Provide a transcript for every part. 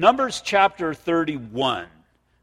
Numbers chapter 31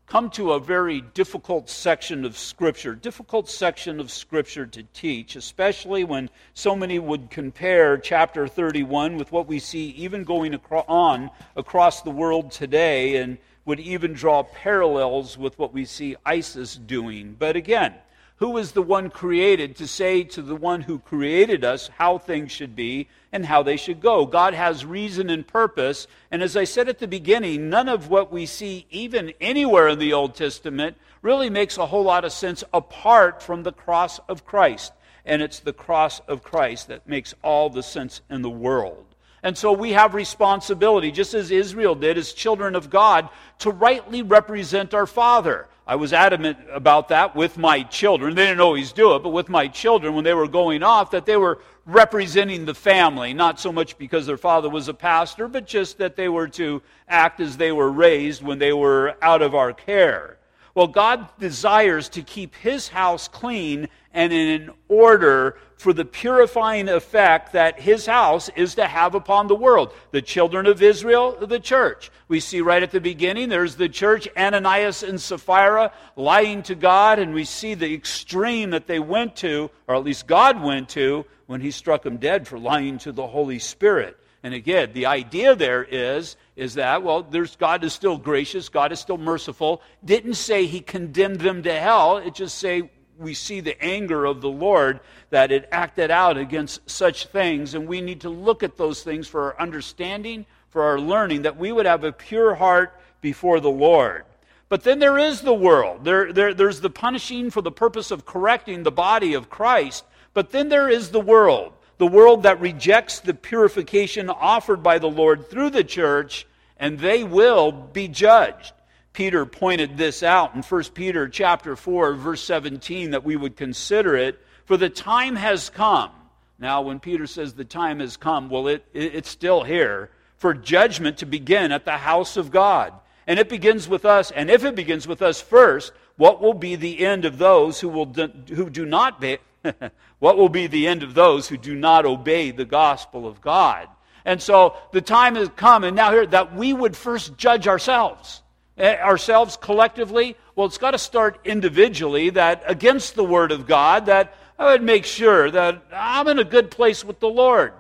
come to a very difficult section of Scripture, difficult section of Scripture to teach, especially when so many would compare chapter 31 with what we see even going on across the world today and would even draw parallels with what we see ISIS doing. But again, who is the one created to say to the one who created us how things should be and how they should go. God has reason and purpose. And as I said at the beginning, none of what we see, even anywhere in the Old Testament, really makes a whole lot of sense apart from the cross of Christ. And it's the cross of Christ that makes all the sense in the world. And so we have responsibility, just as Israel did as children of God, to rightly represent our Father. I was adamant about that with my children. They didn't always do it, but with my children when they were going off, that they were representing the family, not so much because their father was a pastor, but just that they were to act as they were raised when they were out of our care. Well, God desires to keep his house clean and in order for the purifying effect that his house is to have upon the world. The children of Israel, the church. We see right at the beginning, there's the church, Ananias and Sapphira lying to God, and we see the extreme that they went to, or at least God went to, when he struck them dead for lying to the Holy Spirit. And again, the idea there is, is that, well, there's, God is still gracious, God is still merciful. Didn't say he condemned them to hell, it just say we see the anger of the Lord that it acted out against such things, and we need to look at those things for our understanding, for our learning, that we would have a pure heart before the Lord. But then there is the world. There, there, there's the punishing for the purpose of correcting the body of Christ. But then there is the world. The world that rejects the purification offered by the Lord through the church, and they will be judged. Peter pointed this out in 1 Peter chapter 4 verse 17 that we would consider it for the time has come. Now when Peter says the time has come, well it, it, it's still here for judgment to begin at the house of God. And it begins with us, and if it begins with us first, what will be the end of those who will who do not be, what will be the end of those who do not obey the gospel of God? And so the time has come, and now here that we would first judge ourselves. Eh, ourselves collectively? Well, it's got to start individually that against the Word of God, that I would make sure that I'm in a good place with the Lord.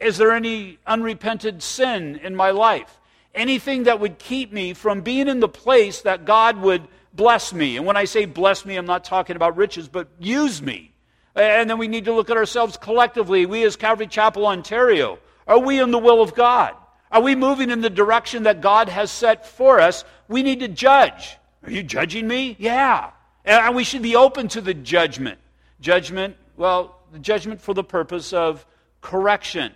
Is there any unrepented sin in my life? Anything that would keep me from being in the place that God would bless me? And when I say bless me, I'm not talking about riches, but use me. And then we need to look at ourselves collectively. We, as Calvary Chapel, Ontario, are we in the will of God? Are we moving in the direction that God has set for us? We need to judge. Are you judging me? Yeah. And we should be open to the judgment. Judgment, well, the judgment for the purpose of correction,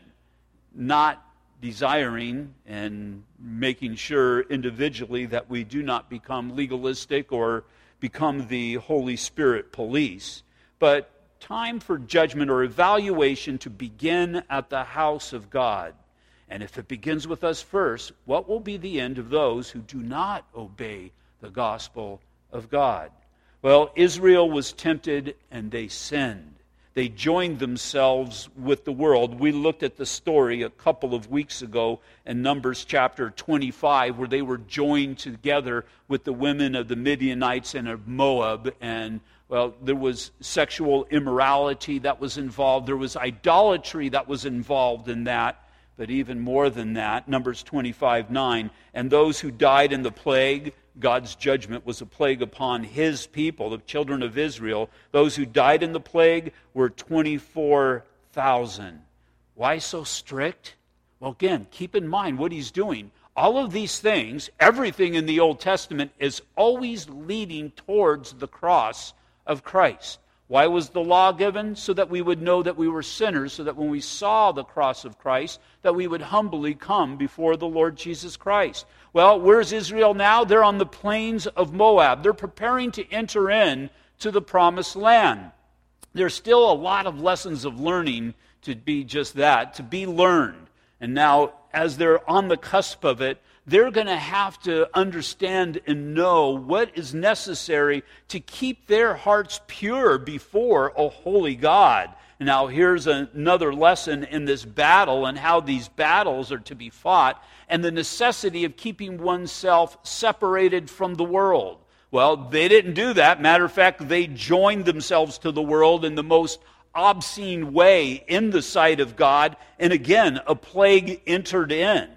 not desiring and making sure individually that we do not become legalistic or become the Holy Spirit police, but time for judgment or evaluation to begin at the house of God. And if it begins with us first, what will be the end of those who do not obey the gospel of God? Well, Israel was tempted and they sinned. They joined themselves with the world. We looked at the story a couple of weeks ago in Numbers chapter 25, where they were joined together with the women of the Midianites and of Moab. And, well, there was sexual immorality that was involved, there was idolatry that was involved in that. But even more than that, Numbers 25 9, and those who died in the plague, God's judgment was a plague upon his people, the children of Israel. Those who died in the plague were 24,000. Why so strict? Well, again, keep in mind what he's doing. All of these things, everything in the Old Testament, is always leading towards the cross of Christ. Why was the law given? So that we would know that we were sinners, so that when we saw the cross of Christ, that we would humbly come before the Lord Jesus Christ. Well, where's Israel now? They're on the plains of Moab. They're preparing to enter in to the promised land. There's still a lot of lessons of learning to be just that, to be learned. And now, as they're on the cusp of it, they're going to have to understand and know what is necessary to keep their hearts pure before a holy God. Now, here's another lesson in this battle and how these battles are to be fought. and the necessity of keeping oneself separated from the world. Well, they didn't do that. Matter of fact, they joined themselves to the world in the most obscene way in the sight of God. And again, a plague entered in.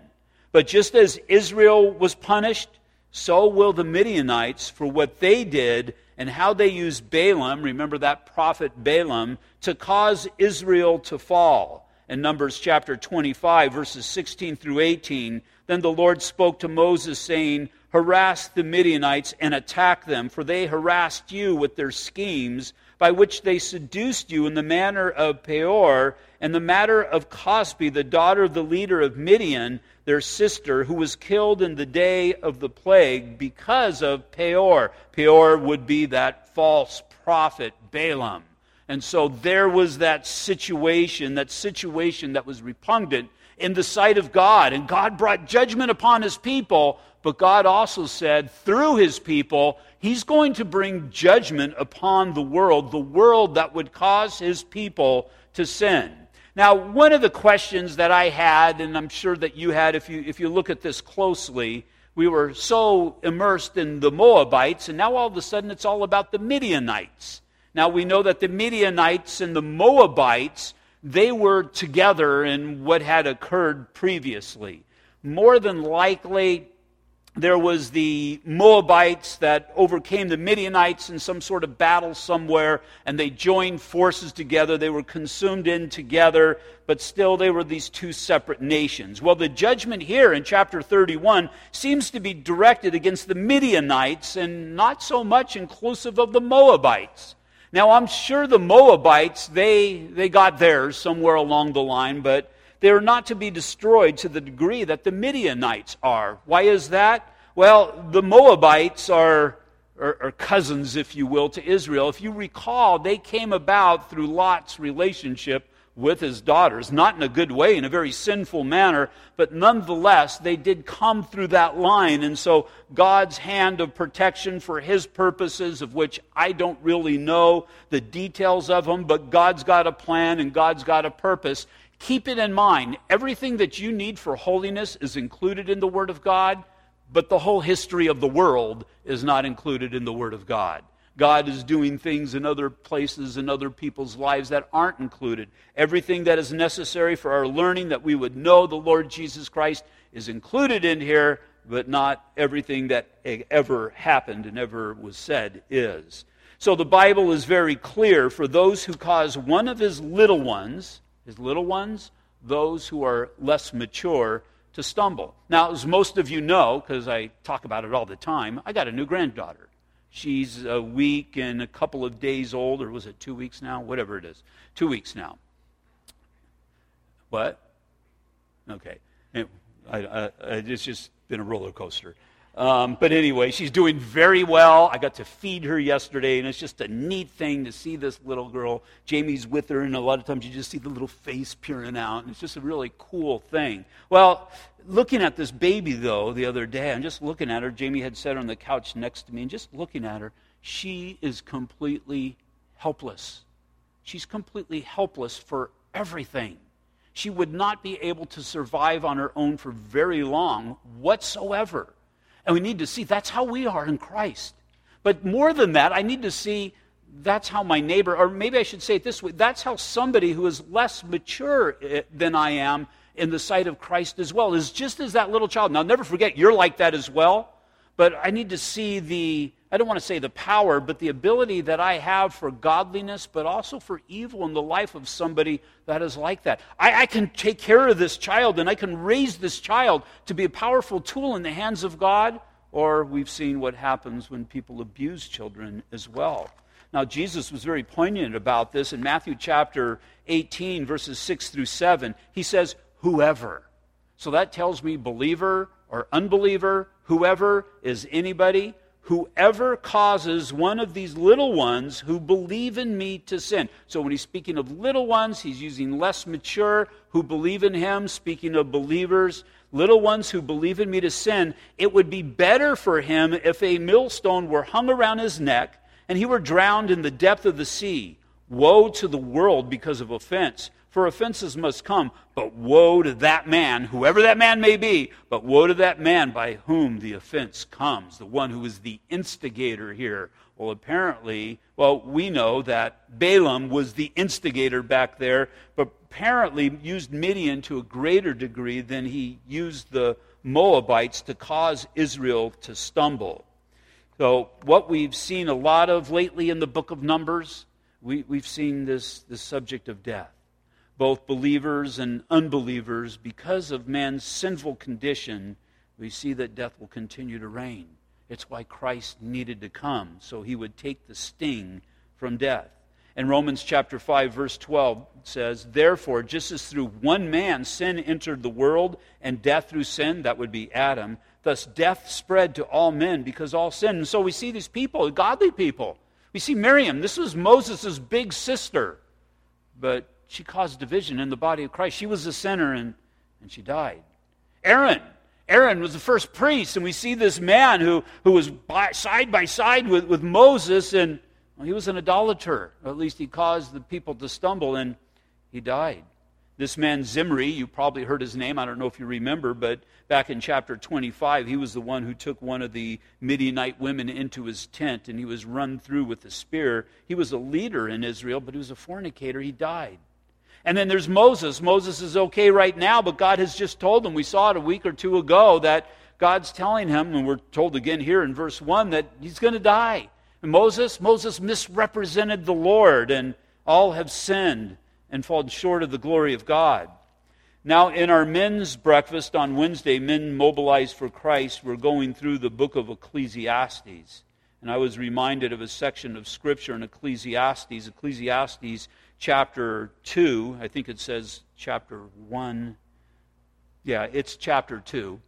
But just as Israel was punished, so will the Midianites for what they did and how they used Balaam, remember that prophet Balaam, to cause Israel to fall. In Numbers chapter 25, verses 16 through 18, then the Lord spoke to Moses, saying, Harass the Midianites and attack them, for they harassed you with their schemes, by which they seduced you in the manner of Peor, and the matter of Cosbi, the daughter of the leader of Midian, their sister, who was killed in the day of the plague because of Peor. Peor would be that false prophet Balaam. And so there was that situation, that situation that was repugnant in the sight of God. And God brought judgment upon his people, but God also said through his people, he's going to bring judgment upon the world, the world that would cause his people to sin. Now, one of the questions that I had, and I'm sure that you had if you, if you look at this closely, we were so immersed in the Moabites, and now all of a sudden it's all about the Midianites. Now, we know that the Midianites and the Moabites, they were together in what had occurred previously. More than likely, there was the Moabites that overcame the Midianites in some sort of battle somewhere, and they joined forces together. They were consumed in together, but still they were these two separate nations. Well, the judgment here in chapter 31 seems to be directed against the Midianites and not so much inclusive of the Moabites. Now, I'm sure the Moabites, they, they got theirs somewhere along the line, but they are not to be destroyed to the degree that the Midianites are. Why is that? Well, the Moabites are, are, are, cousins, if you will, to Israel. If you recall, they came about through Lot's relationship with his daughters, not in a good way, in a very sinful manner, but nonetheless, they did come through that line. And so, God's hand of protection for his purposes, of which I don't really know the details of them, but God's got a plan and God's got a purpose. Keep it in mind. Everything that you need for holiness is included in the Word of God, but the whole history of the world is not included in the Word of God. God is doing things in other places in other people's lives that aren't included. Everything that is necessary for our learning that we would know the Lord Jesus Christ is included in here, but not everything that ever happened and ever was said is. So the Bible is very clear for those who cause one of his little ones his little ones, those who are less mature, to stumble. Now, as most of you know, because I talk about it all the time, I got a new granddaughter. She's uh, a week and a couple of days old, or was it two weeks now? Whatever it is. Two weeks now. What? Okay. I, I, it's just been a roller coaster. Um, but anyway, she's doing very well. I got to feed her yesterday, and it's just a neat thing to see this little girl. Jamie's with her, and a lot of times you just see the little face peering out, and it's just a really cool thing. Well, looking at this baby, though, the other day, I'm just looking at her. Jamie had sat on the couch next to me, and just looking at her, she is completely helpless. She's completely helpless for everything. She would not be able to survive on her own for very long whatsoever. And we need to see that's how we are in Christ. But more than that, I need to see that's how my neighbor, or maybe I should say it this way that's how somebody who is less mature eh, than I am in the sight of Christ as well is just as that little child. Now, never forget, you're like that as well. But I need to see the, I don't want to say the power, but the ability that I have for godliness, but also for evil in the life of somebody that is like that. I, I, can take care of this child and I can raise this child to be a powerful tool in the hands of God. Or we've seen what happens when people abuse children as well. Now, Jesus was very poignant about this in Matthew chapter 18, verses 6 through 7. He says, Whoever. So that tells me believer or unbeliever, whoever is anybody, whoever causes one of these little ones who believe in me to sin. So when he's speaking of little ones, he's using less mature who believe in him, speaking of believers, little ones who believe in me to sin. It would be better for him if a millstone were hung around his neck and he were drowned in the depth of the sea. Woe to the world because of offense For offenses must come, but woe to that man, whoever that man may be, but woe to that man by whom the offense comes, the one who is the instigator here. Well, apparently, well, we know that Balaam was the instigator back there, but apparently used Midian to a greater degree than he used the Moabites to cause Israel to stumble. So, what we've seen a lot of lately in the book of Numbers, we, we've seen this, this subject of death. Both believers and unbelievers, because of man's sinful condition, we see that death will continue to reign. It's why Christ needed to come, so he would take the sting from death. And Romans chapter 5, verse 12 says, Therefore, just as through one man sin entered the world, and death through sin, that would be Adam, thus death spread to all men because all sin. And so we see these people, godly people. We see Miriam, this was Moses' big sister, but she caused division in the body of Christ. She was a sinner and, and she died. Aaron, Aaron was the first priest, and we see this man who, who was by, side by side with, with Moses, and well, he was an idolater. Or at least he caused the people to stumble, and he died. This man, Zimri, you probably heard his name. I don't know if you remember, but back in chapter 25, he was the one who took one of the Midianite women into his tent and he was run through with a spear. He was a leader in Israel, but he was a fornicator. He died. And then there's Moses. Moses is okay right now, but God has just told him, we saw it a week or two ago, that God's telling him, and we're told again here in verse 1, that he's going to die. And Moses, Moses misrepresented the Lord, and all have sinned and fallen short of the glory of God. Now, in our men's breakfast on Wednesday, Men Mobilized for Christ, we're going through the book of Ecclesiastes. And I was reminded of a section of scripture in Ecclesiastes, Ecclesiastes chapter 2. I think it says chapter 1. Yeah, it's chapter 2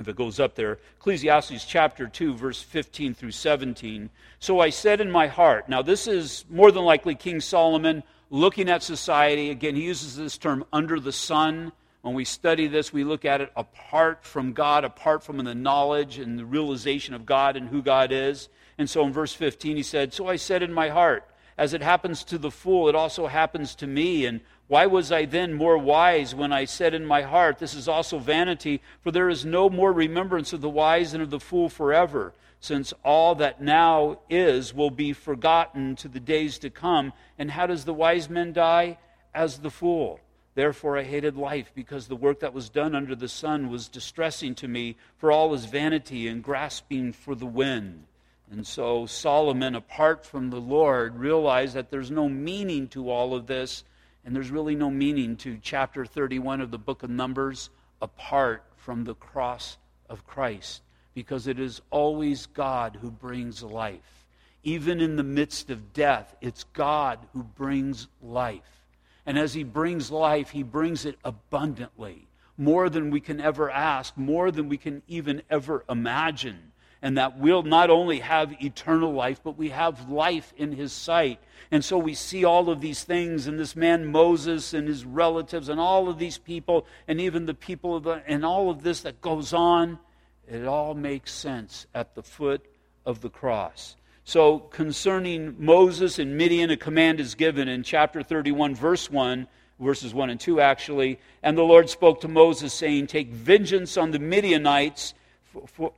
if it goes up there. Ecclesiastes chapter 2, verse 15 through 17. So I said in my heart, now this is more than likely King Solomon looking at society. Again, he uses this term under the sun. When we study this, we look at it apart from God, apart from the knowledge and the realization of God and who God is. And so in verse 15, he said, So I said in my heart, as it happens to the fool, it also happens to me. And why was I then more wise when I said in my heart, This is also vanity? For there is no more remembrance of the wise than of the fool forever since all that now is will be forgotten to the days to come. And how does the wise man die? As the fool. Therefore, I hated life, because the work that was done under the sun was distressing to me, for all is vanity and grasping for the wind. And so Solomon, apart from the Lord, realized that there's no meaning to all of this, and there's really no meaning to chapter 31 of the book of Numbers apart from the cross of Christ because it is always God who brings life. Even in the midst of death, it's God who brings life. And as He brings life, He brings it abundantly, more than we can ever ask, more than we can even ever imagine. And that we'll not only have eternal life, but we have life in His sight. And so we see all of these things, and this man Moses and his relatives, and all of these people, and even the people of the, and all of this that goes on. It all makes sense at the foot of the cross. So, concerning Moses and Midian, a command is given in chapter 31, verse 1, verses 1 and 2, actually. And the Lord spoke to Moses, saying, Take vengeance on the Midianites for, for,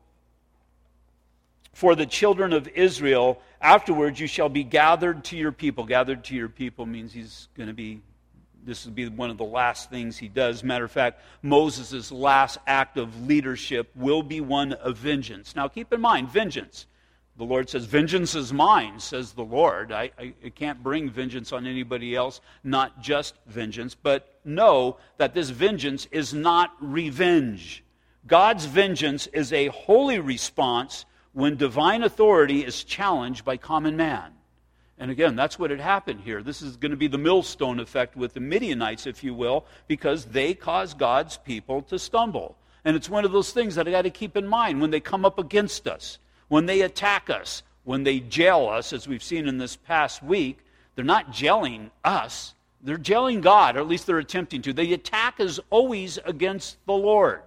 for the children of Israel. Afterwards, you shall be gathered to your people. Gathered to your people means he's going to be this will be one of the last things he does. Matter of fact, Moses' last act of leadership will be one of vengeance. Now, keep in mind, vengeance. The Lord says, Vengeance is mine, says the Lord. I, I, I, can't bring vengeance on anybody else, not just vengeance. But know that this vengeance is not revenge. God's vengeance is a holy response when divine authority is challenged by common man. And again, that's what had happened here. This is going to be the millstone effect with the Midianites, if you will, because they caused God's people to stumble. And it's one of those things that I got to keep in mind when they come up against us, when they attack us, when they jail us, as we've seen in this past week. They're not jailing us, they're jailing God, or at least they're attempting to. The attack is always against the Lord.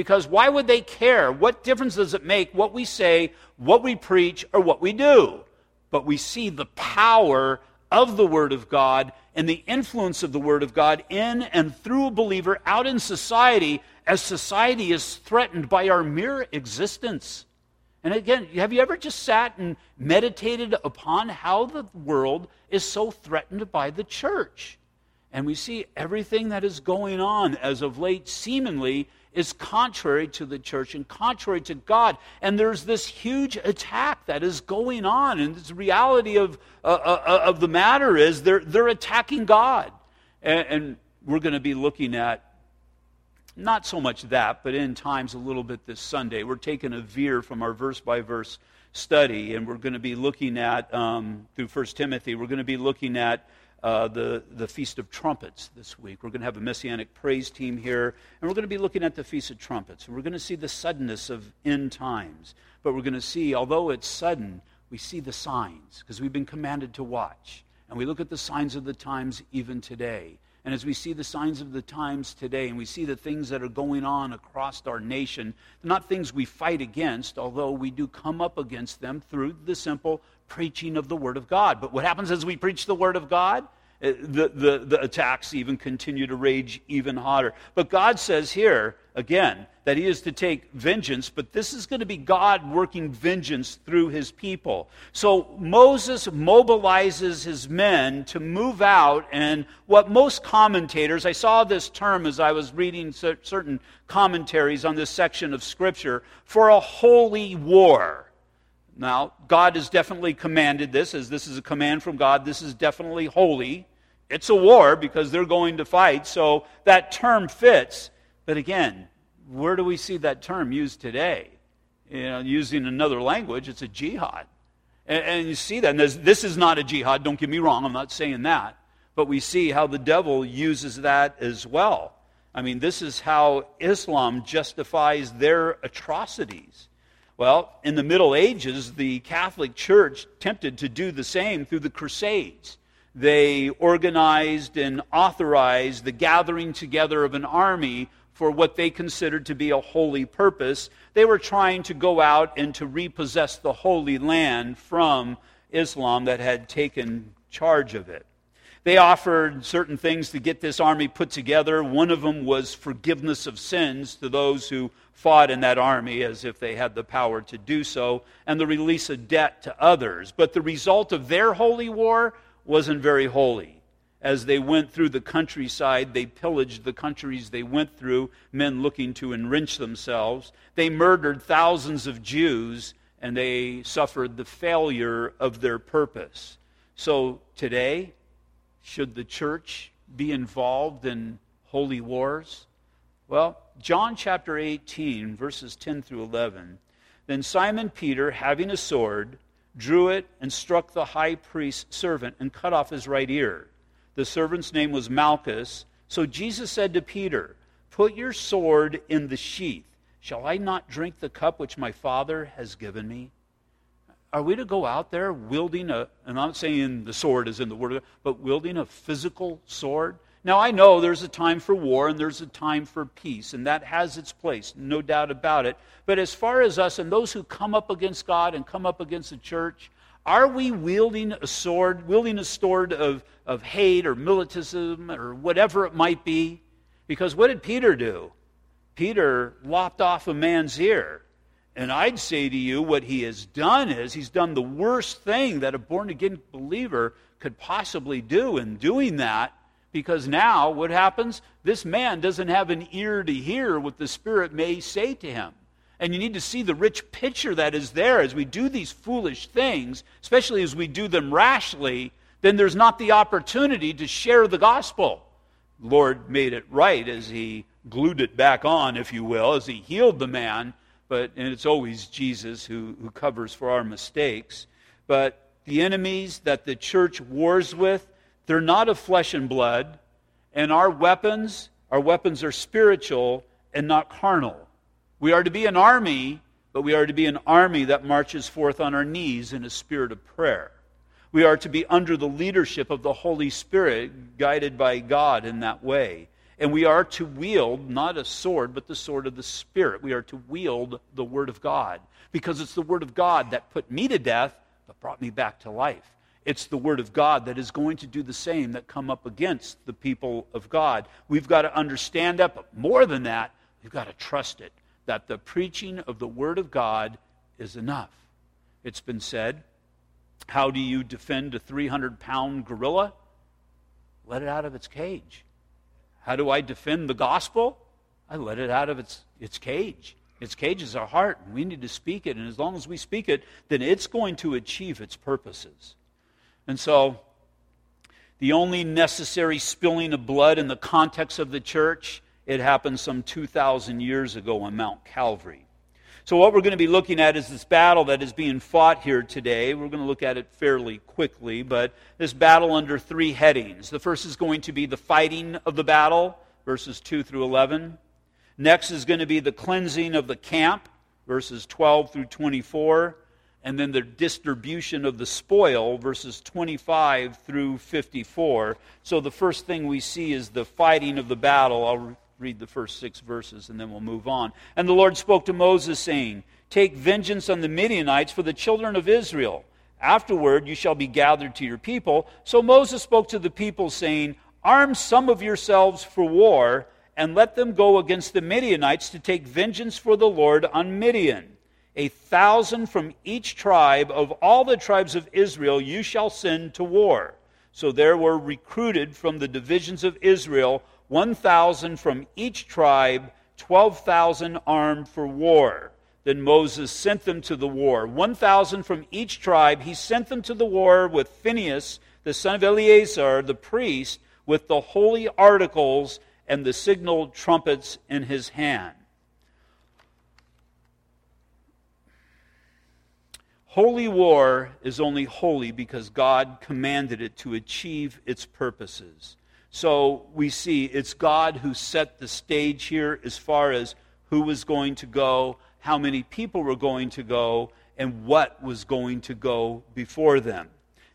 Because why would they care? What difference does it make what we say, what we preach, or what we do? but we see the power of the Word of God and the influence of the Word of God in and through a believer out in society as society is threatened by our mere existence. And again, have you ever just sat and meditated upon how the world is so threatened by the church? And we see everything that is going on as of late seemingly is contrary to the church and contrary to God. And there's this huge attack that is going on. And the reality of, uh, uh, uh, of the matter is they're, they're attacking God. And, and we're going to be looking at not so much that, but in times a little bit this Sunday. We're taking a veer from our verse by verse study, and we're going to be looking at, um, through 1 Timothy, we're going to be looking at uh, the, the Feast of Trumpets this week. We're going to have a messianic praise team here, and we're going to be looking at the Feast of Trumpets. We're going to see the suddenness of end times, but we're going to see, although it's sudden, we see the signs because we've been commanded to watch. And we look at the signs of the times even today. And as we see the signs of the times today and we see the things that are going on across our nation, not things we fight against, although we do come up against them through the simple preaching of the Word of God. But what happens as we preach the Word of God? Uh, the, the, the attacks even continue to rage even hotter. But God says here, again, that He is to take vengeance, but this is going to be God working vengeance through His people. So Moses mobilizes his men to move out, and what most commentators, I saw this term as I was reading certain commentaries on this section of Scripture, for a holy war. Now, God has definitely commanded this, as this is a command from God. This is definitely holy. It's a war because they're going to fight, so that term fits. But again, where do we see that term used today? You know, using another language, it's a jihad. And, and you see that. And this is not a jihad, don't get me wrong, I'm not saying that. But we see how the devil uses that as well. I mean, this is how Islam justifies their atrocities. Well, in the Middle Ages, the Catholic Church attempted to do the same through the Crusades they organized and authorized the gathering together of an army for what they considered to be a holy purpose. They were trying to go out and to repossess the Holy Land from Islam that had taken charge of it. They offered certain things to get this army put together. One of them was forgiveness of sins to those who fought in that army as if they had the power to do so, and the release of debt to others. But the result of their holy war wasn't very holy. As they went through the countryside, they pillaged the countries they went through, men looking to enrich themselves. They murdered thousands of Jews, and they suffered the failure of their purpose. So today, should the church be involved in holy wars? Well, John chapter 18, verses 10 through 11. Then Simon Peter, having a sword, drew it, and struck the high priest's servant and cut off his right ear. The servant's name was Malchus. So Jesus said to Peter, Put your sword in the sheath. Shall I not drink the cup which my Father has given me? Are we to go out there wielding a, and I'm not saying the sword is in the word, but wielding a physical sword? Now, I know there's a time for war and there's a time for peace, and that has its place, no doubt about it. But as far as us and those who come up against God and come up against the church, are we wielding a sword, wielding a sword of, of hate or militantism or whatever it might be? Because what did Peter do? Peter lopped off a man's ear. And I'd say to you, what he has done is he's done the worst thing that a born again believer could possibly do. In doing that, because now, what happens? This man doesn't have an ear to hear what the Spirit may say to him. And you need to see the rich picture that is there as we do these foolish things, especially as we do them rashly, then there's not the opportunity to share the gospel. Lord made it right as he glued it back on, if you will, as he healed the man, but and it's always Jesus who, who covers for our mistakes. But the enemies that the church wars with, they're not of flesh and blood, and our weapons, our weapons are spiritual and not carnal. We are to be an army, but we are to be an army that marches forth on our knees in a spirit of prayer. We are to be under the leadership of the Holy Spirit, guided by God in that way. And we are to wield not a sword, but the sword of the Spirit. We are to wield the Word of God because it's the Word of God that put me to death but brought me back to life. It's the Word of God that is going to do the same that come up against the people of God. We've got to understand that, but more than that, we've got to trust it that the preaching of the Word of God is enough. It's been said, How do you defend a 300 pound gorilla? Let it out of its cage. How do I defend the gospel? I let it out of its, its cage. Its cage is our heart, and we need to speak it. And as long as we speak it, then it's going to achieve its purposes. And so, the only necessary spilling of blood in the context of the church, it happened some 2,000 years ago on Mount Calvary. So, what we're going to be looking at is this battle that is being fought here today. We're going to look at it fairly quickly, but this battle under three headings. The first is going to be the fighting of the battle, verses 2 through 11. Next is going to be the cleansing of the camp, verses 12 through 24 and then the distribution of the spoil, verses 25 through 54. So the first thing we see is the fighting of the battle. I'll read the first six verses and then we'll move on. And the Lord spoke to Moses, saying, Take vengeance on the Midianites for the children of Israel. Afterward you shall be gathered to your people. So Moses spoke to the people, saying, Arm some of yourselves for war, and let them go against the Midianites to take vengeance for the Lord on Midian. A thousand from each tribe of all the tribes of Israel you shall send to war. So there were recruited from the divisions of Israel 1,000 from each tribe, 12,000 armed for war. Then Moses sent them to the war. 1,000 from each tribe, he sent them to the war with Phinehas, the son of Eleazar, the priest, with the holy articles and the signal trumpets in his hand. Holy war is only holy because God commanded it to achieve its purposes. So we see it's God who set the stage here as far as who was going to go, how many people were going to go, and what was going to go before them.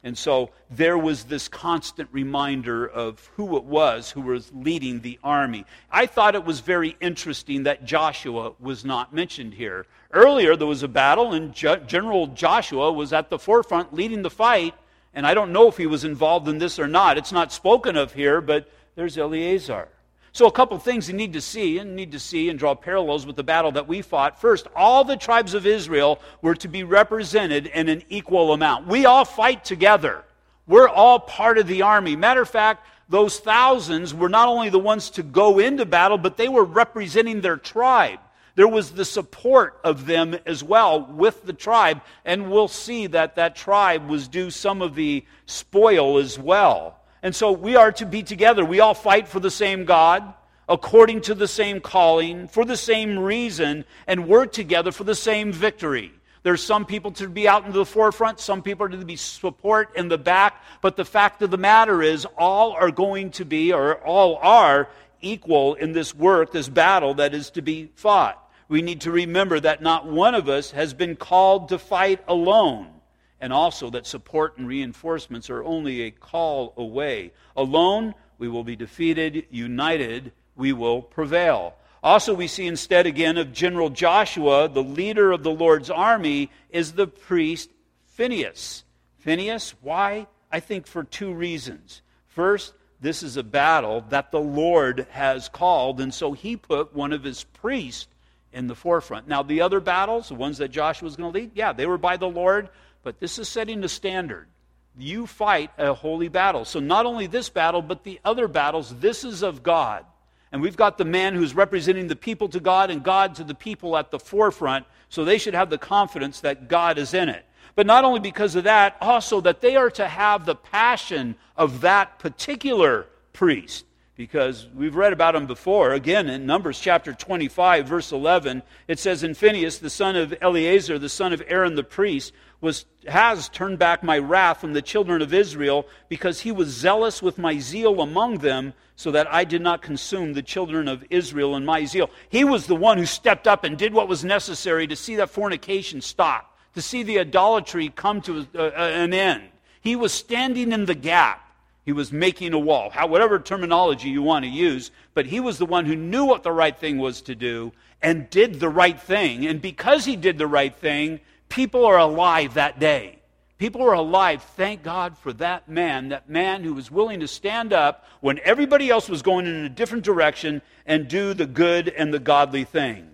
And so there was this constant reminder of who it was who was leading the army. I thought it was very interesting that Joshua was not mentioned here. Earlier, there was a battle, and General Joshua was at the forefront leading the fight. And I don't know if he was involved in this or not. It's not spoken of here, but there's Eleazar. So, a couple things you need to see, and need to see and draw parallels with the battle that we fought. First, all the tribes of Israel were to be represented in an equal amount. We all fight together, we're all part of the army. Matter of fact, those thousands were not only the ones to go into battle, but they were representing their tribe. There was the support of them as well with the tribe, and we'll see that that tribe was due some of the spoil as well. And so we are to be together. We all fight for the same God, according to the same calling, for the same reason, and work together for the same victory. There's some people to be out into the forefront, some people are to be support in the back, but the fact of the matter is, all are going to be, or all are, equal in this work, this battle that is to be fought. We need to remember that not one of us has been called to fight alone and also that support and reinforcements are only a call away. Alone, we will be defeated. United, we will prevail. Also, we see instead again of General Joshua, the leader of the Lord's army, is the priest Phinehas. Phinehas, why? I think for two reasons. First, this is a battle that the Lord has called, and so he put one of his priests in the forefront. Now, the other battles, the ones that Joshua was going to lead, yeah, they were by the Lord, but this is setting the standard. You fight a holy battle. So not only this battle, but the other battles, this is of God. And we've got the man who's representing the people to God and God to the people at the forefront, so they should have the confidence that God is in it. But not only because of that, also that they are to have the passion of that particular priest because we've read about him before. Again, in Numbers chapter 25, verse 11, it says, And Phinehas, the son of Eleazar, the son of Aaron the priest, was, has turned back my wrath from the children of Israel, because he was zealous with my zeal among them, so that I did not consume the children of Israel in my zeal. He was the one who stepped up and did what was necessary to see that fornication stop, to see the idolatry come to an end. He was standing in the gap. He was making a wall, how, whatever terminology you want to use, but he was the one who knew what the right thing was to do and did the right thing. And because he did the right thing, people are alive that day. People are alive. Thank God for that man, that man who was willing to stand up when everybody else was going in a different direction and do the good and the godly thing.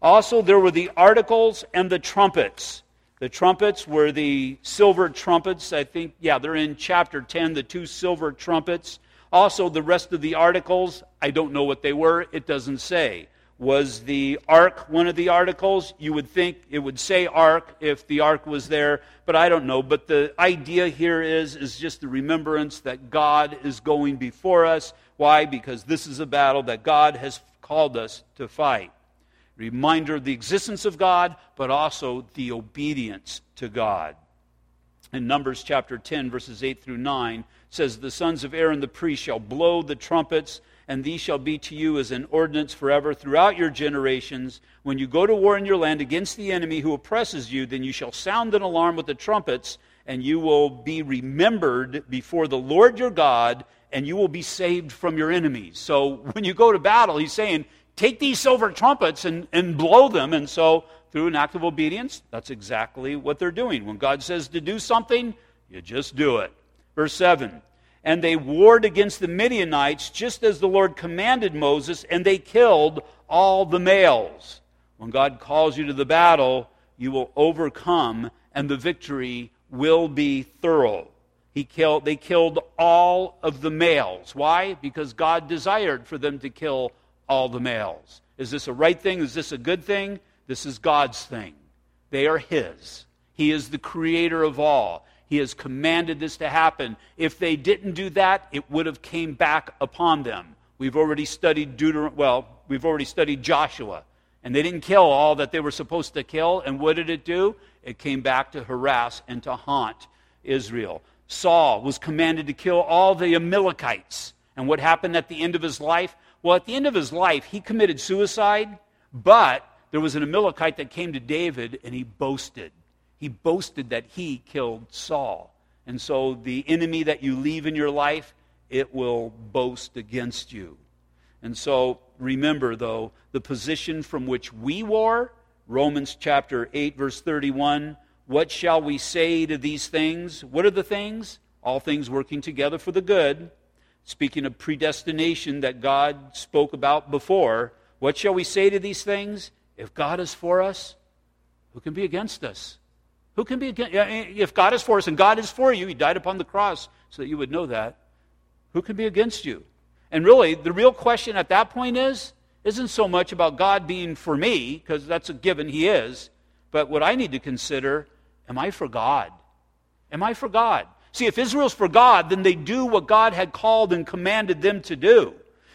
Also, there were the articles and the trumpets. The trumpets were the silver trumpets. I think, yeah, they're in chapter 10, the two silver trumpets. Also, the rest of the articles, I don't know what they were. It doesn't say. Was the ark one of the articles? You would think it would say ark if the ark was there, but I don't know. But the idea here is, is just the remembrance that God is going before us. Why? Because this is a battle that God has called us to fight. Reminder of the existence of God, but also the obedience to God. In Numbers chapter 10, verses 8 through 9, says, The sons of Aaron the priest shall blow the trumpets and these shall be to you as an ordinance forever throughout your generations. When you go to war in your land against the enemy who oppresses you, then you shall sound an alarm with the trumpets, and you will be remembered before the Lord your God, and you will be saved from your enemies. So when you go to battle, he's saying, take these silver trumpets and, and blow them. And so, through an act of obedience, that's exactly what they're doing. When God says to do something, you just do it. Verse 7 and they warred against the Midianites just as the Lord commanded Moses, and they killed all the males. When God calls you to the battle, you will overcome, and the victory will be thorough. He killed, they killed all of the males. Why? Because God desired for them to kill all the males. Is this a right thing? Is this a good thing? This is God's thing. They are His. He is the creator of all. He has commanded this to happen. If they didn't do that, it would have came back upon them. We've already studied Deuteron- well, we've already studied Joshua. And they didn't kill all that they were supposed to kill. And what did it do? It came back to harass and to haunt Israel. Saul was commanded to kill all the Amalekites. And what happened at the end of his life? Well, at the end of his life, he committed suicide, but there was an Amalekite that came to David and he boasted he boasted that he killed Saul. And so the enemy that you leave in your life, it will boast against you. And so remember, though, the position from which we war, Romans chapter 8, verse 31. What shall we say to these things? What are the things? All things working together for the good. Speaking of predestination that God spoke about before, what shall we say to these things? If God is for us, who can be against us? Who can be against eh, if God is for us and God is for you, He died upon the cross so that you would know that. Who can be against you? And really, the real question at that point is isn't so much about God being for me, because that's a given, He is, but what I need to consider, am I for God? Am I for God? See, if Israel's for God, then they do what God had called and commanded them to do.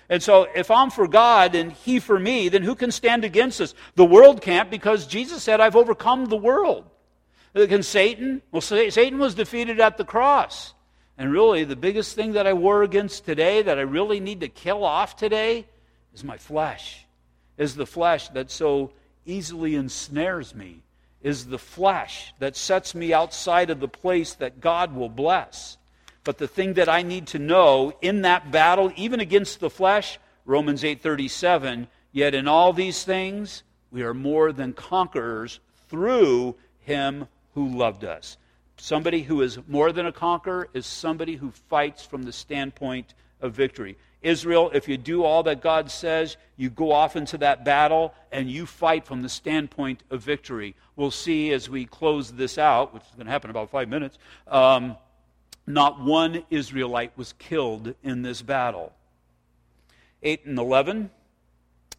And so, if I'm for God and He for me, then who can stand against us? The world can't because Jesus said, I've overcome the world. Can Satan? Well, Satan was defeated at the cross. And really, the biggest thing that I war against today, that I really need to kill off today, is my flesh. Is the flesh that so easily ensnares me. Is the flesh that sets me outside of the place that God will bless. But the thing that I need to know in that battle, even against the flesh, Romans 8:37, yet in all these things we are more than conquerors through him who loved us. Somebody who is more than a conqueror is somebody who fights from the standpoint of victory. Israel, if you do all that God says, you go off into that battle and you fight from the standpoint of victory. We'll see as we close this out, which is going to happen in about five minutes, um, not one Israelite was killed in this battle. 8 and 11.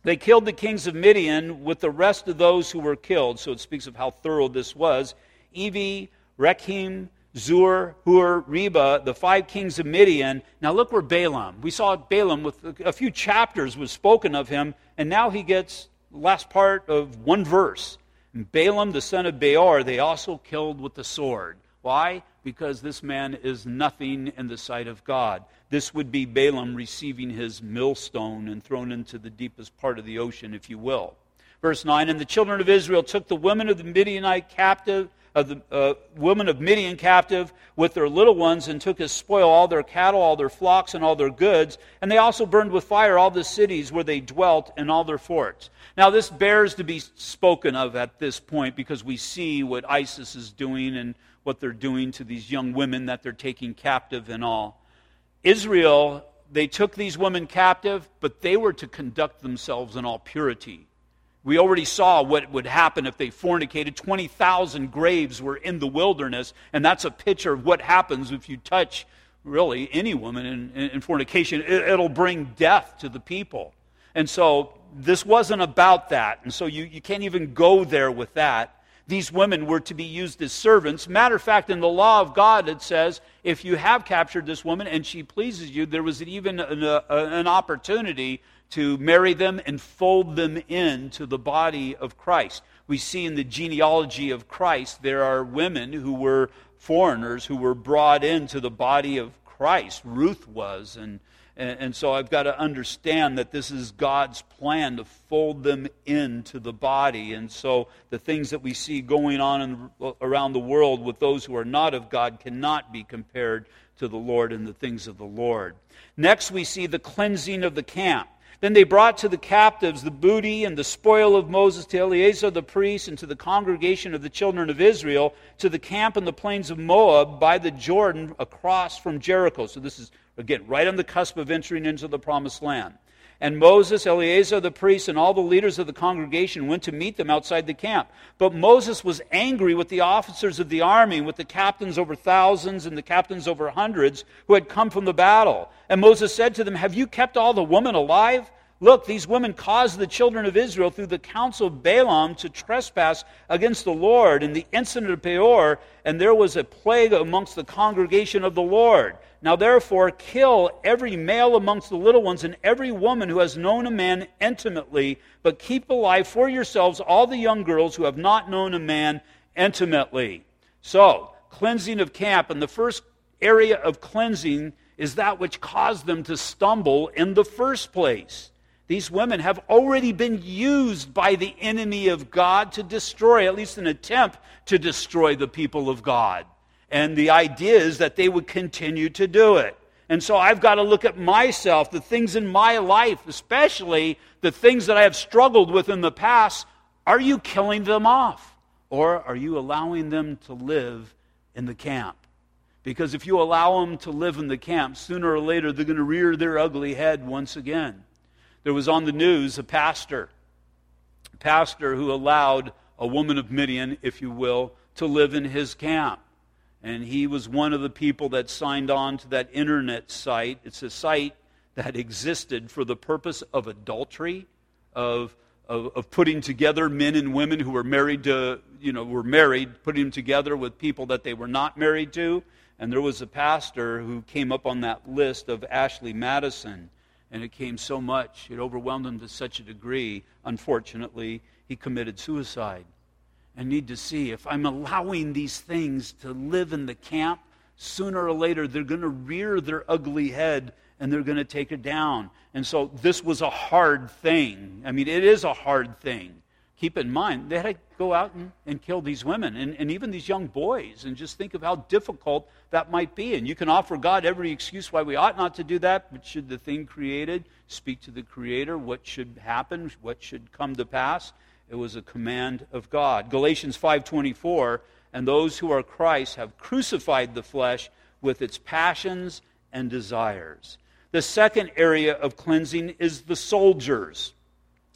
They killed the kings of Midian with the rest of those who were killed. So it speaks of how thorough this was. Evi, Rekem, Zur, Hur, Reba, the five kings of Midian. Now look where Balaam. We saw Balaam with a few chapters was spoken of him, and now he gets the last part of one verse. And Balaam, the son of Beor, they also killed with the sword. Why? Because this man is nothing in the sight of God. This would be Balaam receiving his millstone and thrown into the deepest part of the ocean, if you will. Verse 9 And the children of Israel took the women of the Midianite captive of the uh, women of Midian captive with their little ones, and took as spoil all their cattle, all their flocks, and all their goods. And they also burned with fire all the cities where they dwelt and all their forts. Now, this bears to be spoken of at this point because we see what ISIS is doing and what they're doing to these young women that they're taking captive and all. Israel, they took these women captive, but they were to conduct themselves in all purity. We already saw what would happen if they fornicated. 20,000 graves were in the wilderness, and that's a picture of what happens if you touch really any woman in, in, fornication. It, it'll bring death to the people. And so this wasn't about that. And so you, you can't even go there with that these women were to be used as servants. Matter of fact, in the law of God, it says if you have captured this woman and she pleases you, there was even an, an opportunity to marry them and fold them into the body of Christ. We see in the genealogy of Christ, there are women who were foreigners who were brought into the body of Christ. Ruth was, and and, and so I've got to understand that this is God's plan to fold them into the body. And so the things that we see going on in, around the world with those who are not of God cannot be compared to the Lord and the things of the Lord. Next, we see the cleansing of the camp. Then they brought to the captives the booty and the spoil of Moses to Eleazar the priest and to the congregation of the children of Israel to the camp in the plains of Moab by the Jordan across from Jericho. So this is Again, right on the cusp of entering into the promised land. And Moses, Eleazar the priest, and all the leaders of the congregation went to meet them outside the camp. But Moses was angry with the officers of the army, with the captains over thousands and the captains over hundreds who had come from the battle. And Moses said to them, Have you kept all the women alive? Look, these women caused the children of Israel through the counsel of Balaam to trespass against the Lord in the incident of Peor, and there was a plague amongst the congregation of the Lord. Now therefore, kill every male amongst the little ones and every woman who has known a man intimately, but keep alive for yourselves all the young girls who have not known a man intimately. So, cleansing of camp, and the first area of cleansing is that which caused them to stumble in the first place. These women have already been used by the enemy of God to destroy, at least an attempt to destroy the people of God. And the idea is that they would continue to do it. And so I've got to look at myself, the things in my life, especially the things that I have struggled with in the past. Are you killing them off? Or are you allowing them to live in the camp? Because if you allow them to live in the camp, sooner or later they're going to rear their ugly head once again. There was on the news a pastor, a pastor who allowed a woman of Midian, if you will, to live in his camp. And he was one of the people that signed on to that internet site. It's a site that existed for the purpose of adultery, of, of, of, putting together men and women who were married to, you know, were married, putting them together with people that they were not married to. And there was a pastor who came up on that list of Ashley Madison and it came so much, it overwhelmed him to such a degree, unfortunately, he committed suicide. And need to see if I'm allowing these things to live in the camp, sooner or later they're going to rear their ugly head and they're going to take it down. And so this was a hard thing. I mean, it is a hard thing keep in mind, they had to go out and, and kill these women and, and even these young boys. And just think of how difficult that might be. And you can offer God every excuse why we ought not to do that, but should the thing created speak to the Creator, what should happen, what should come to pass? It was a command of God. Galatians 5:24, and those who are Christ have crucified the flesh with its passions and desires. The second area of cleansing is the soldiers.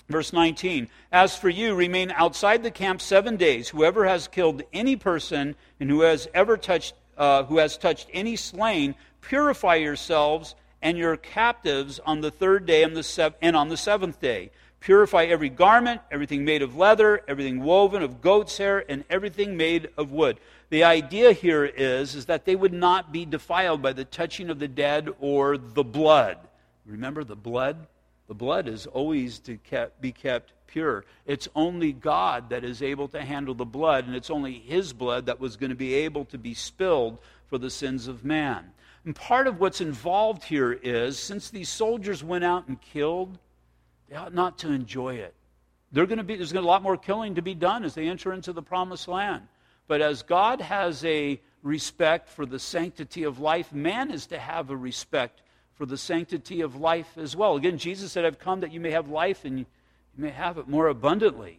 Verse 19 As for you, remain outside the camp seven days. Whoever has killed any person and who has ever touched, uh, who has touched any slain, purify yourselves and your captives on the third day and, the sev- and on the seventh day. Purify every garment, everything made of leather, everything woven of goat's hair, and everything made of wood. The idea here is, is that they would not be defiled by the touching of the dead or the blood. Remember the blood? The blood is always to kept, be kept pure. It's only God that is able to handle the blood, and it's only His blood that was going to be able to be spilled for the sins of man. And part of what's involved here is since these soldiers went out and killed, they ought not to enjoy it. They're going to be, there's going to be a lot more killing to be done as they enter into the promised land. But as God has a respect for the sanctity of life, man is to have a respect for the sanctity of life as well. Again, Jesus said, I've come that you may have life and you may have it more abundantly.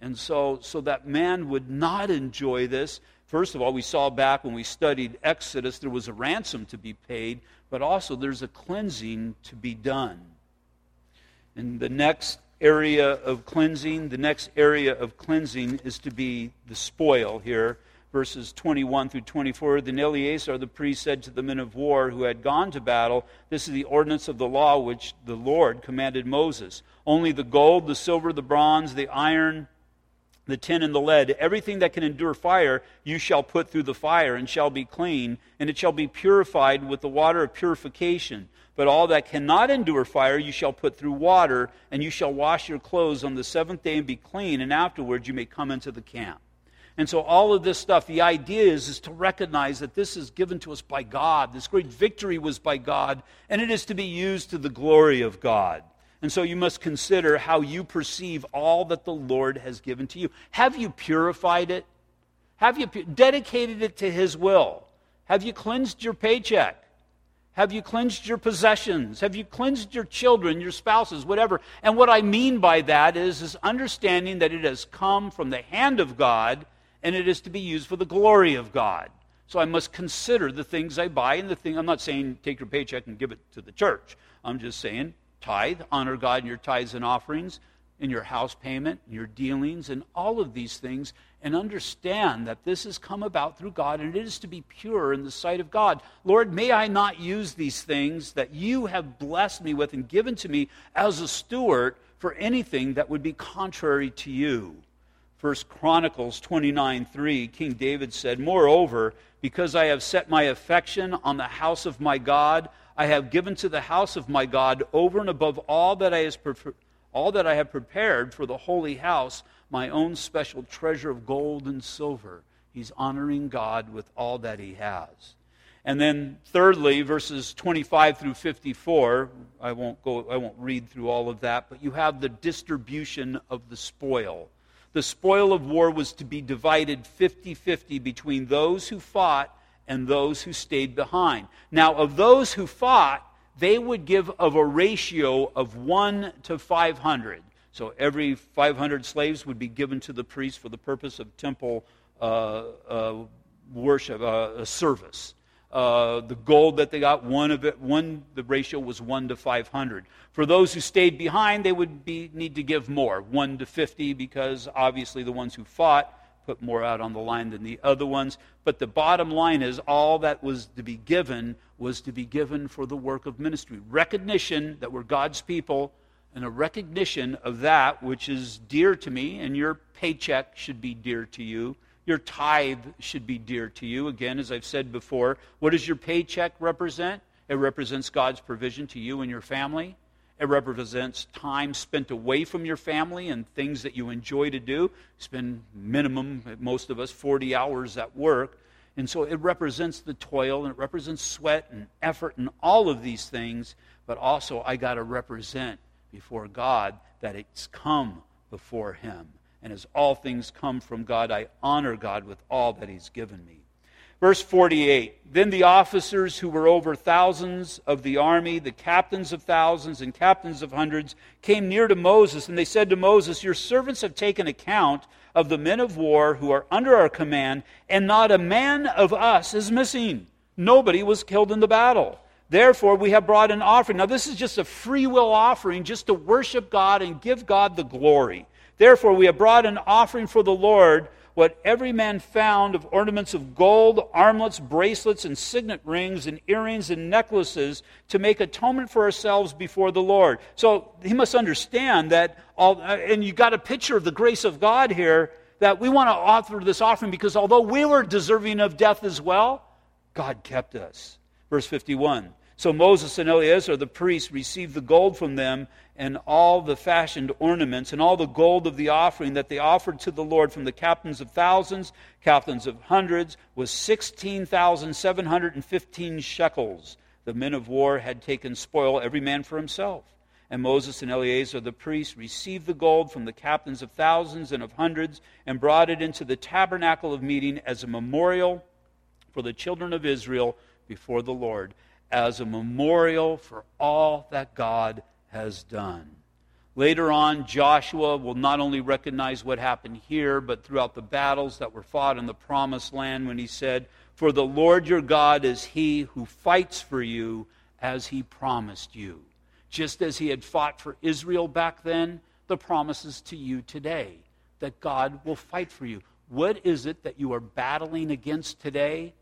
And so, so that man would not enjoy this. First of all, we saw back when we studied Exodus, there was a ransom to be paid, but also there's a cleansing to be done. And the next area of cleansing, the next area of cleansing is to be the spoil here. Verses 21 through 24. Then Eleazar the priest said to the men of war who had gone to battle, This is the ordinance of the law which the Lord commanded Moses. Only the gold, the silver, the bronze, the iron, the tin and the lead, everything that can endure fire, you shall put through the fire, and shall be clean, and it shall be purified with the water of purification. But all that cannot endure fire, you shall put through water, and you shall wash your clothes on the seventh day and be clean, and afterwards you may come into the camp. And so, all of this stuff, the idea is, is to recognize that this is given to us by God. This great victory was by God, and it is to be used to the glory of God. And so you must consider how you perceive all that the Lord has given to you. Have you purified it? Have you dedicated it to His will? Have you cleansed your paycheck? Have you cleansed your possessions? Have you cleansed your children, your spouses, whatever? And what I mean by that is, is understanding that it has come from the hand of God and it is to be used for the glory of God. So I must consider the things I buy and the thing. I'm not saying take your paycheck and give it to the church. I'm just saying tithe, honor God in your tithes and offerings, in your house payment, your dealings, and all of these things, and understand that this has come about through God and it is to be pure in the sight of God. Lord, may I not use these things that you have blessed me with and given to me as a steward for anything that would be contrary to you. First Chronicles 29 3, King David said, Moreover, because I have set my affection on the house of my God, I have given to the house of my God over and above all that I, prefer, all that I have prepared for the holy house, my own special treasure of gold and silver. He's honoring God with all that he has. And then thirdly, verses 25 through 54, I won't go I won't read through all of that, but you have the distribution of the spoil. The spoil of war was to be divided 50-50 between those who fought and those who stayed behind. Now, of those who fought, they would give of a ratio of 1 to 500. So every 500 slaves would be given to the priest for the purpose of temple uh, uh, worship, uh, service. Uh, the gold that they got, one of it, one the ratio was one to 500. For those who stayed behind, they would be, need to give more, one to 50, because obviously the ones who fought put more out on the line than the other ones. But the bottom line is all that was to be given was to be given for the work of ministry. Recognition that we're God's people and a recognition of that which is dear to me, and your paycheck should be dear to you. Your tithe should be dear to you. Again, as I've said before, what does your paycheck represent? It represents God's provision to you and your family. It represents time spent away from your family and things that you enjoy to do. Spend minimum, most of us, 40 hours at work. And so it represents the toil and it represents sweat and effort and all of these things. But also, I got to represent before God that it's come before Him. And as all things come from God, I honor God with all that He's given me. Verse 48 Then the officers who were over thousands of the army, the captains of thousands and captains of hundreds, came near to Moses, and they said to Moses, Your servants have taken account of the men of war who are under our command, and not a man of us is missing. Nobody was killed in the battle. Therefore, we have brought an offering. Now, this is just a free will offering, just to worship God and give God the glory. Therefore, we have brought an offering for the Lord what every man found of ornaments of gold, armlets, bracelets, and signet rings, and earrings and necklaces to make atonement for ourselves before the Lord. So he must understand that, all, uh, and you got a picture of the grace of God here, that we want to offer this offering because although we were deserving of death as well, God kept us. Verse 51. So Moses and Eleazar the priest received the gold from them and all the fashioned ornaments and all the gold of the offering that they offered to the Lord from the captains of thousands, captains of hundreds, was 16,715 shekels. The men of war had taken spoil, every man for himself. And Moses and Eleazar the priest received the gold from the captains of thousands and of hundreds and brought it into the tabernacle of meeting as a memorial for the children of Israel before the Lord, as a memorial for all that God has done. Later on, Joshua will not only recognize what happened here, but throughout the battles that were fought in the promised land when he said, For the Lord your God is he who fights for you as he promised you. Just as he had fought for Israel back then, the promises to you today that God will fight for you. What is it that you are battling against today?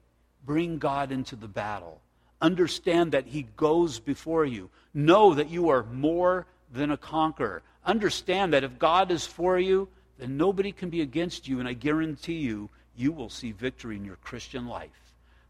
Bring God into the battle. Understand that he goes before you. Know that you are more than a conqueror. Understand that if God is for you, then nobody can be against you, and I guarantee you, you will see victory in your Christian life.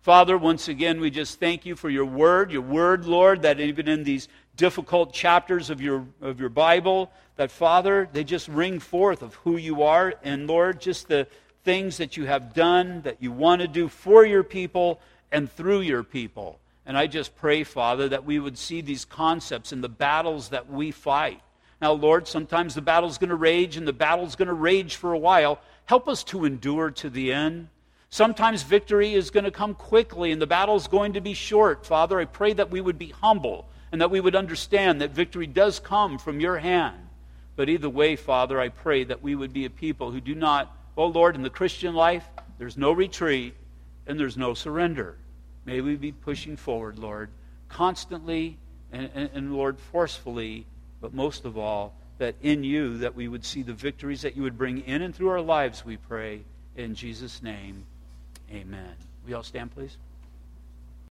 Father, once again, we just thank you for your word, your word, Lord, that even in these difficult chapters of your, of your Bible, that, Father, they just ring forth of who you are. And, Lord, just the things that you have done, that you want to do for your people and through your people. And I just pray, Father, that we would see these concepts in the battles that we fight. Now, Lord, sometimes the battle's going to rage and the battle's going to rage for a while. Help us to endure to the end. Sometimes victory is going to come quickly and the battle's going to be short. Father, I pray that we would be humble and that we would understand that victory does come from your hand. But either way, Father, I pray that we would be a people who do not, oh Lord, in the Christian life, there's no retreat and there's no surrender. May we be pushing forward, Lord, constantly and, and, and, Lord, forcefully, but most of all, that in you that we would see the victories that you would bring in and through our lives, we pray. In Jesus' name, amen. We all stand, please.